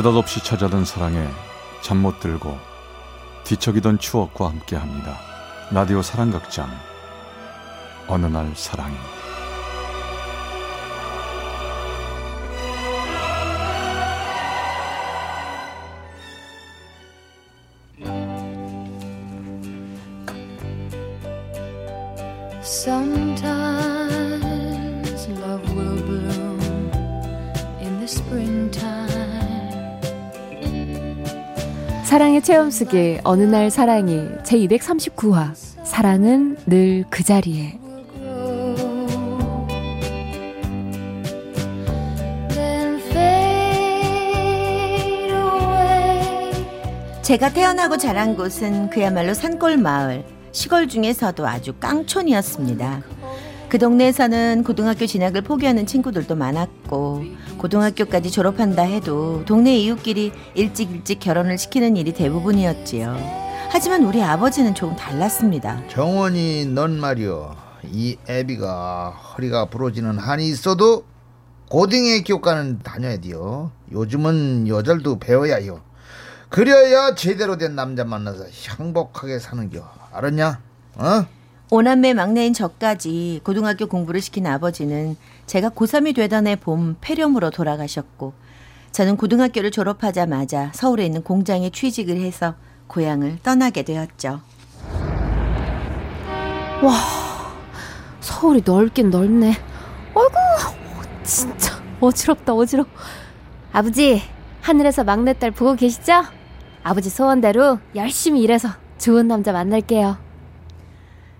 느닷없이 찾아든 사랑에 잠 못 들고 뒤척이던 추억과 함께합니다. 라디오 사랑극장 어느 날 사랑이 Sometimes love will bloom in the springtime. 사랑의 체험수기 어느 날 사랑이 제 239화 사랑은 늘 그 자리에. 제가 태어나고 자란 곳은 그야말로 산골 마을, 시골 중에서도 아주 깡촌이었습니다. 그 동네에서는 고등학교 진학을 포기하는 친구들도 많았고, 고등학교까지 졸업한다 해도 동네 이웃끼리 일찍 일찍 결혼을 시키는 일이 대부분이었지요. 하지만 우리 아버지는 조금 달랐습니다. 정원이 넌 말이여 이 애비가 허리가 부러지는 한이 있어도 고등학교가는 다녀야 돼요 요즘은 여절도 배워야요 그래야 제대로 된 남자 만나서 행복하게 사는겨 알았냐? 어? 오남매 막내인 저까지 고등학교 공부를 시킨 아버지는 제가 고3이 되던 해 봄 폐렴으로 돌아가셨고 저는 고등학교를 졸업하자마자 서울에 있는 공장에 취직을 해서 고향을 떠나게 되었죠. 서울이 넓긴 넓네 아이고 진짜 어지럽다 어지러 아버지 하늘에서 막내딸 보고 계시죠? 아버지 소원대로 열심히 일해서 좋은 남자 만날게요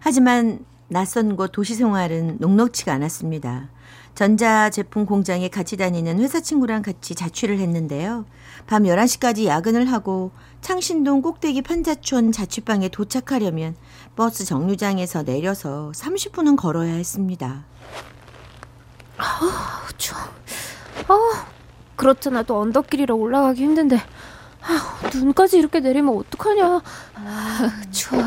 하지만 낯선 곳 도시 생활은 녹록치가 않았습니다. 전자제품 공장에 같이 다니는 회사 친구랑 같이 자취를 했는데요. 밤 11시까지 야근을 하고 창신동 꼭대기 판자촌 자취방에 도착하려면 버스 정류장에서 내려서 30분은 걸어야 했습니다. 추워 아 그렇잖아 또 언덕길이라 올라가기 힘든데 아, 눈까지 이렇게 내리면 어떡하냐 아, 추워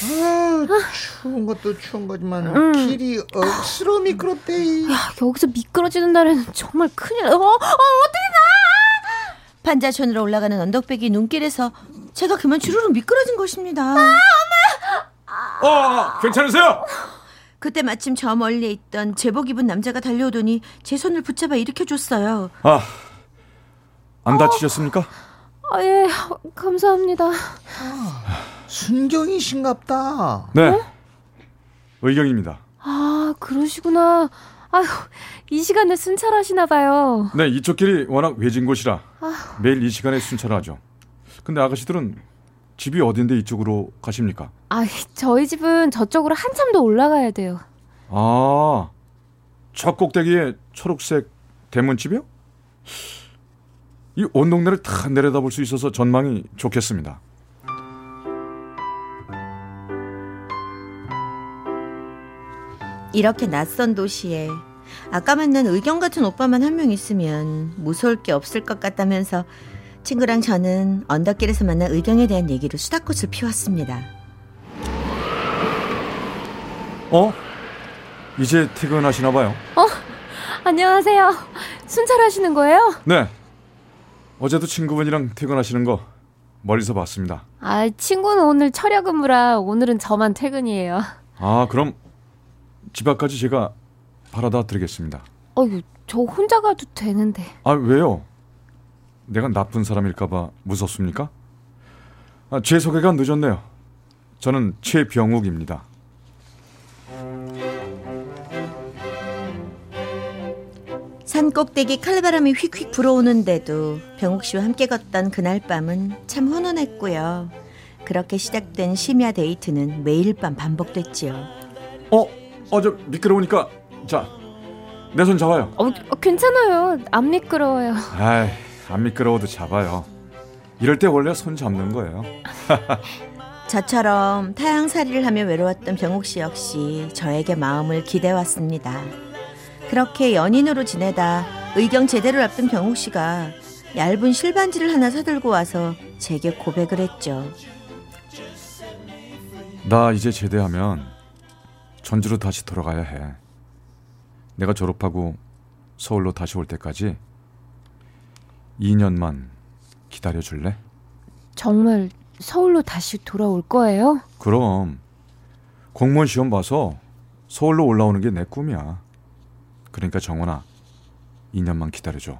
아, 추운 것도 추운 거지만 음. 길이 억수로 미끄럽대 야 여기서 미끄러지는 날에는 정말 큰일 나 어, 어, 판자촌으로 올라가는 언덕배기 눈길에서 제가 그만 주르륵 미끄러진 것입니다. 어 괜찮으세요? 그때 마침 저 멀리에 있던 제복 입은 남자가 달려오더니 제 손을 붙잡아 일으켜 줬어요. 아 안 다치셨습니까? 아, 예 감사합니다 순경이신갑다 네 의경입니다. 아 그러시구나 아휴 이 시간에 순찰하시나 봐요 네 이쪽 길이 워낙 외진 곳이라 매일 이 시간에 순찰을 하죠. 근데 아가씨들은 집이 어딘데 이쪽으로 가십니까? 아 저희 집은 저쪽으로 한참 더 올라가야 돼요 아, 첫 꼭대기에 초록색 대문집이요? 이 온 동네를 다 내려다볼 수 있어서 전망이 좋겠습니다. 이렇게 낯선 도시에 아까 만난 의경 같은 오빠만 한 명 있으면 무서울 게 없을 것 같다면서 친구랑 저는 언덕길에서 만난 의경에 대한 얘기로 수다꽃을 피웠습니다. 어? 이제 퇴근하시나 봐요. 안녕하세요 순찰하시는 거예요? 네. 어제도 친구분이랑 퇴근하시는 거 멀리서 봤습니다. 아 친구는 오늘 철야 근무라 오늘은 저만 퇴근이에요 아, 그럼 집 앞까지 제가 바라다 드리겠습니다. 어이구 저 혼자 가도 되는데 아, 왜요? 내가 나쁜 사람일까봐 무섭습니까? 아, 제 소개가 늦었네요. 저는 최병욱입니다. 산 꼭대기 칼바람이 휙휙 불어오는데도 병욱 씨와 함께 걷던 그날 밤은 참 훈훈했고요. 그렇게 시작된 심야 데이트는 매일 밤 반복됐지요. 어, 어, 저 미끄러우니까 자, 내 손 잡아요. 어, 어, 괜찮아요 안 미끄러워요 아이, 안 미끄러워도 잡아요. 이럴 때 원래 손 잡는 거예요. 저처럼 타향살이를 하며 외로웠던 병욱 씨 역시 저에게 마음을 기대왔습니다. 그렇게 연인으로 지내다 의경 제대를 앞둔 병욱 씨가 얇은 실반지를 하나 사들고 와서 제게 고백을 했죠. 나 이제 제대하면 전주로 다시 돌아가야 해. 내가 졸업하고 서울로 다시 올 때까지 2년만 기다려 줄래? 정말 서울로 다시 돌아올 거예요? 그럼 공무원 시험 봐서 서울로 올라오는 게 내 꿈이야. 그러니까 정원아, 2년만 기다려줘.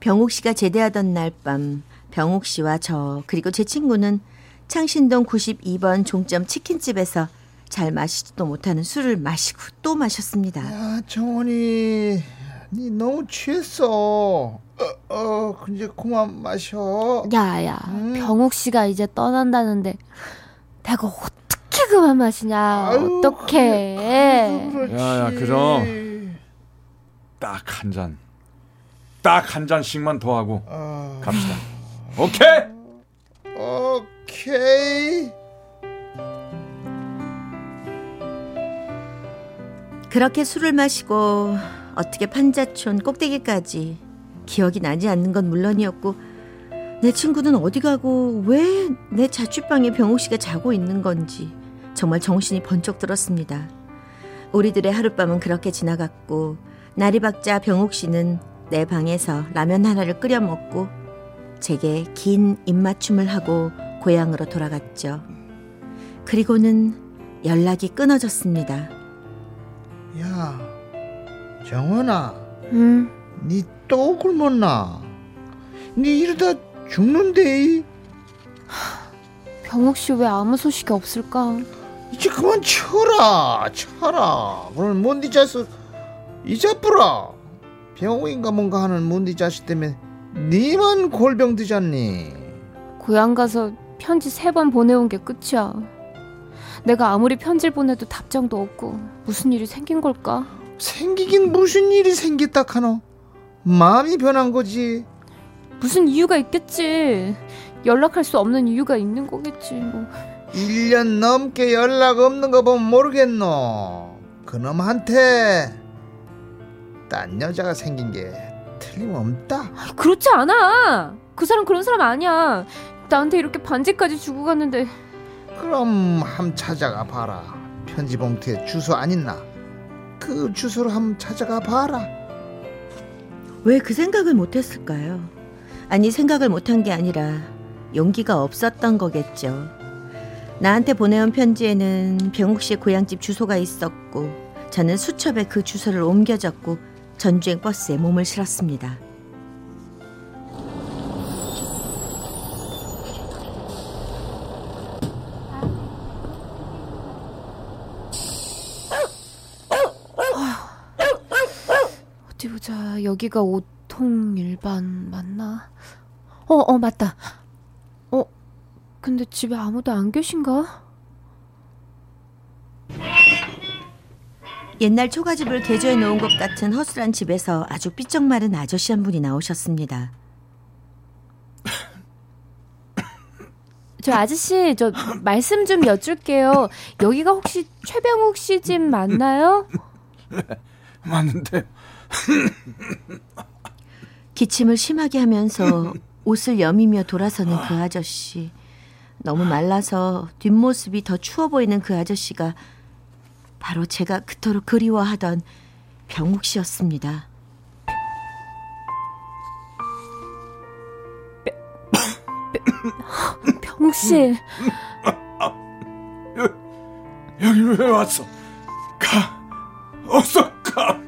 병옥 씨가 제대하던 날 밤 병옥 씨와 저 그리고 제 친구는 창신동 92번 종점 치킨집에서 잘 마시지도 못하는 술을 마시고 또 마셨습니다. 야 정원이 니 너무 취했어 어, 어 이제 그만 마셔 야야, 음. 병옥 씨가 이제 떠난다는데 내가 어떻게 그만 마시냐? 아유, 어떡해? 그렇지. 야, 야, 그럼. 딱 한 잔. 딱 한 잔씩만 더 하고 아, 갑시다. 오케이? 오케이 그렇게 술을 마시고 어떻게 판자촌 꼭대기까지 기억이 나지 않는 건 물론이었고 내 친구는 어디 가고 왜 내 자취방에 병옥 씨가 자고 있는 건지 정말 정신이 번쩍 들었습니다. 우리들의 하룻밤은 그렇게 지나갔고 날이 밝자 병옥 씨는 내 방에서 라면 하나를 끓여 먹고 제게 긴 입맞춤을 하고 고향으로 돌아갔죠. 그리고는 연락이 끊어졌습니다. 야 정원아. 음, 니또 굶었나? 니 이러다 죽는데? 병옥 씨왜 아무 소식이 없을까? 이제 그만 쳐라 쳐라. 그럼 뭔디 자식 이자뿌라 병인가 뭔가 하는 뭔디 자식 때문에 니만 골병 드잖니? 고향 가서 편지 세 번 보내온 게 끝이야. 내가 아무리 편지를 보내도 답장도 없고 무슨 일이 생긴 걸까? 생기긴 무슨 일이 생겼다 카노 마음이 변한 거지 무슨 이유가 있겠지. 연락할 수 없는 이유가 있는 거겠지. 뭐. 1년 넘게 연락 없는 거 보면 모르겠노 그놈한테 딴 여자가 생긴 게 틀림없다 그렇지 않아. 그 사람 그런 사람 아니야. 나한테 이렇게 반지까지 주고 갔는데 그럼 함 찾아가 봐라 편지 봉투에 주소 안 있나 그 주소로 함 찾아가 봐라 왜 그 생각을 못했을까요? 아니 생각을 못한 게 아니라 용기가 없었던 거겠죠. 나한테 보내온 편지에는 병욱 씨의 고향집 주소가 있었고 저는 수첩에 그 주소를 옮겨졌고 전주행 버스에 몸을 실었습니다. 보자. 여기가 오통 일반 맞나? 어, 어, 맞다. 어, 근데 집에 아무도 안 계신가? 옛날 초가집을 개조해 놓은 것 같은 허술한 집에서 아주 삐쩍 마른 아저씨 한 분이 나오셨습니다. 저 아저씨, 저 말씀 좀 여쭐게요. 여기가 혹시 최병욱 씨 집 맞나요? 맞는데 기침을 심하게 하면서 옷을 여미며 돌아서는 그 아저씨. 너무 말라서 뒷모습이 더 추워 보이는 그 아저씨가 바로 제가 그토록 그리워하던 병욱 씨였습니다. 병욱 씨, 여기 왜 왔어? 가, 어서 가.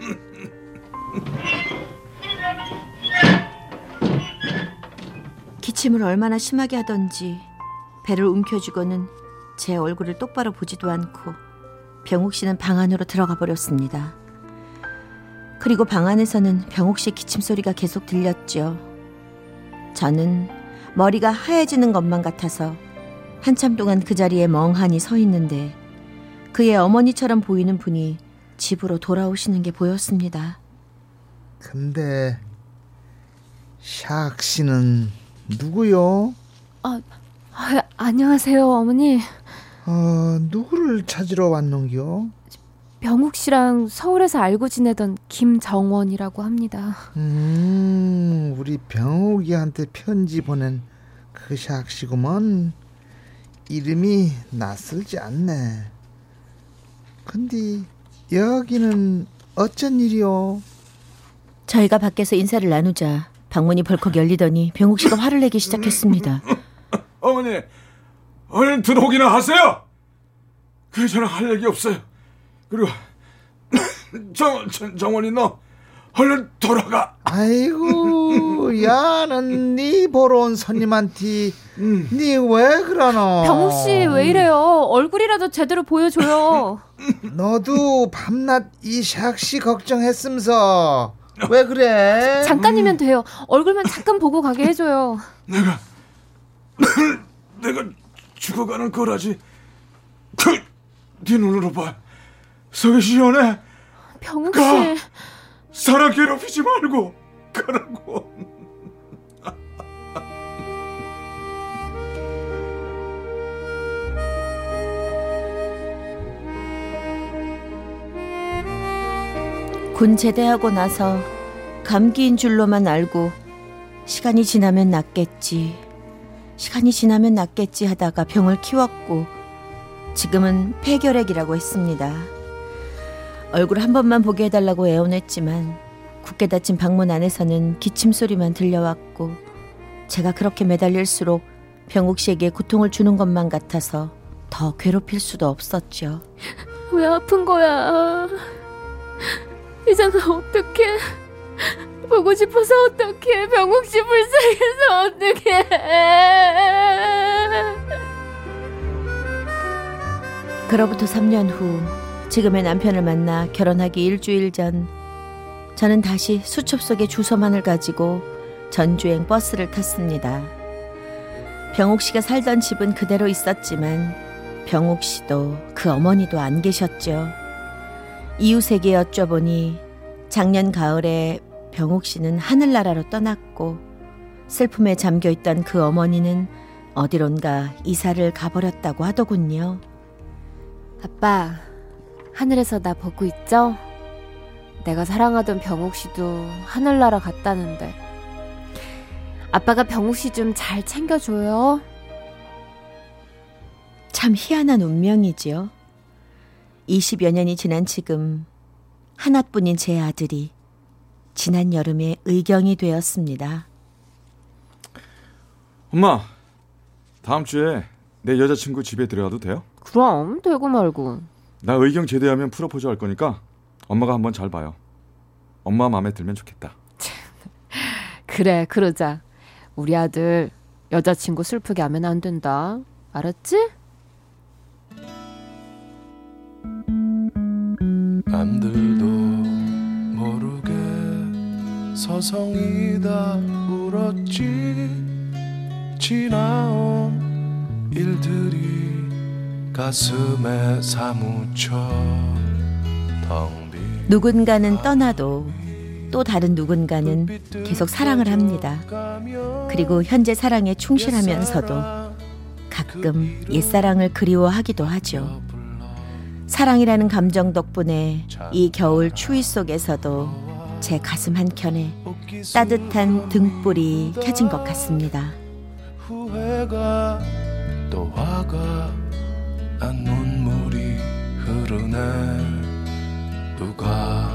기침을 얼마나 심하게 하던지 배를 움켜쥐고는 제 얼굴을 똑바로 보지도 않고 병욱 씨는 방 안으로 들어가 버렸습니다. 그리고 방 안에서는 병욱 씨의 기침 소리가 계속 들렸죠. 저는 머리가 하얘지는 것만 같아서 한참 동안 그 자리에 멍하니 서 있는데 그의 어머니처럼 보이는 분이 집으로 돌아오시는 게 보였습니다. 근데 샥 씨는 누구요? 아, 아, 안녕하세요, 어머니. 어, 누구를 찾으러 왔는겨? 병욱 씨랑 서울에서 알고 지내던 김정원이라고 합니다. 음, 우리 병욱이한테 편지 보낸 그샥 씨구먼. 이름이 낯설지 않네. 근데 여기는 어쩐 일이요? 저희가 밖에서 인사를 나누자 방문이 벌컥 열리더니 병욱 씨가 화를 내기 시작했습니다. 어머니, 얼른 들어오기나 하세요. 그 저는 할 얘기 없어요. 그리고 정, 정 정원이 너 얼른 돌아가. 아이고 야 는 네 보러 온 손님한테 네 왜 그러노 병욱 씨 왜 이래요? 얼굴이라도 제대로 보여줘요. 너도 밤낮 이 샥씨 걱정했으면서 왜 그래 잠깐이면 돼요. 얼굴만 잠깐 보고 가게 해줘요. 내가 내가 죽어가는 거라지. 그, 네 눈으로 봐. 속이 시원해. 병욱 가. 씨. 사람 괴롭히지 말고 가라고. 군 제대하고 나서 감기인 줄로만 알고 시간이 지나면 낫겠지. 시간이 지나면 낫겠지 하다가 병을 키웠고 지금은 폐결핵이라고 했습니다. 얼굴 한 번만 보게 해달라고 애원했지만 굳게 닫힌 방문 안에서는 기침 소리만 들려왔고 제가 그렇게 매달릴수록 병욱 씨에게 고통을 주는 것만 같아서 더 괴롭힐 수도 없었죠. 왜 아픈 거야? 이제는 어떡해? 보고 싶어서 어떡해? 병욱 씨 불쌍해서 어떡해? 그로부터 3년 후 지금의 남편을 만나 결혼하기 일주일 전 저는 다시 수첩 속의 주소만을 가지고 전주행 버스를 탔습니다. 병욱 씨가 살던 집은 그대로 있었지만 병욱 씨도 그 어머니도 안 계셨죠. 이웃에게 여쭤보니 작년 가을에 병욱 씨는 하늘나라로 떠났고 슬픔에 잠겨 있던 그 어머니는 어디론가 이사를 가버렸다고 하더군요. 아빠, 하늘에서 나 보고 있죠? 내가 사랑하던 병욱 씨도 하늘나라 갔다는데. 아빠가 병욱 씨좀 잘 챙겨줘요. 참 희한한 운명이지요. 20여 년이 지난 지금 하나뿐인 제 아들이 지난 여름에 의경이 되었습니다. 엄마, 다음 주에 내 여자친구 집에 들어가도 돼요? 그럼, 되고 말고. 나 의경 제대하면 프로포즈 할 거니까 엄마가 한번 잘 봐요. 엄마 마음에 들면 좋겠다. 그래, 그러자. 우리 아들 여자친구 슬프게 하면 안 된다. 알았지? 남들도 모르게 서성이다 울었지 지나온 일들이 가슴에 사무쳐 누군가는 떠나도 또 다른 누군가는 계속 사랑을 합니다. 그리고 현재 사랑에 충실하면서도 가끔 옛사랑을 그리워하기도 하죠. 사랑이라는 감정 덕분에 이 겨울 추위 속에서도 제 가슴 한켠에 따뜻한 등불이 켜진 것 같습니다. 후회가 또 화가 난 눈물이 흐르네 누가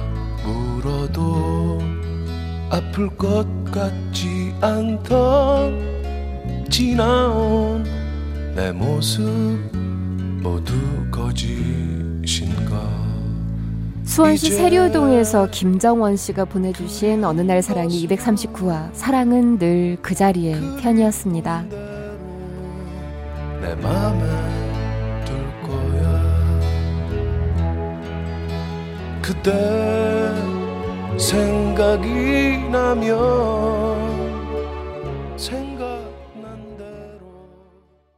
울어도 아플 것 같지 않던 지나온 내 모습 모두 거짓인가 수원시 세류동에서 김정원 씨가 보내주신 어느 날 사랑이 239화 사랑은 늘 그 자리에 편이었습니다. 내 맘에 들 거야 그때 생각이 나면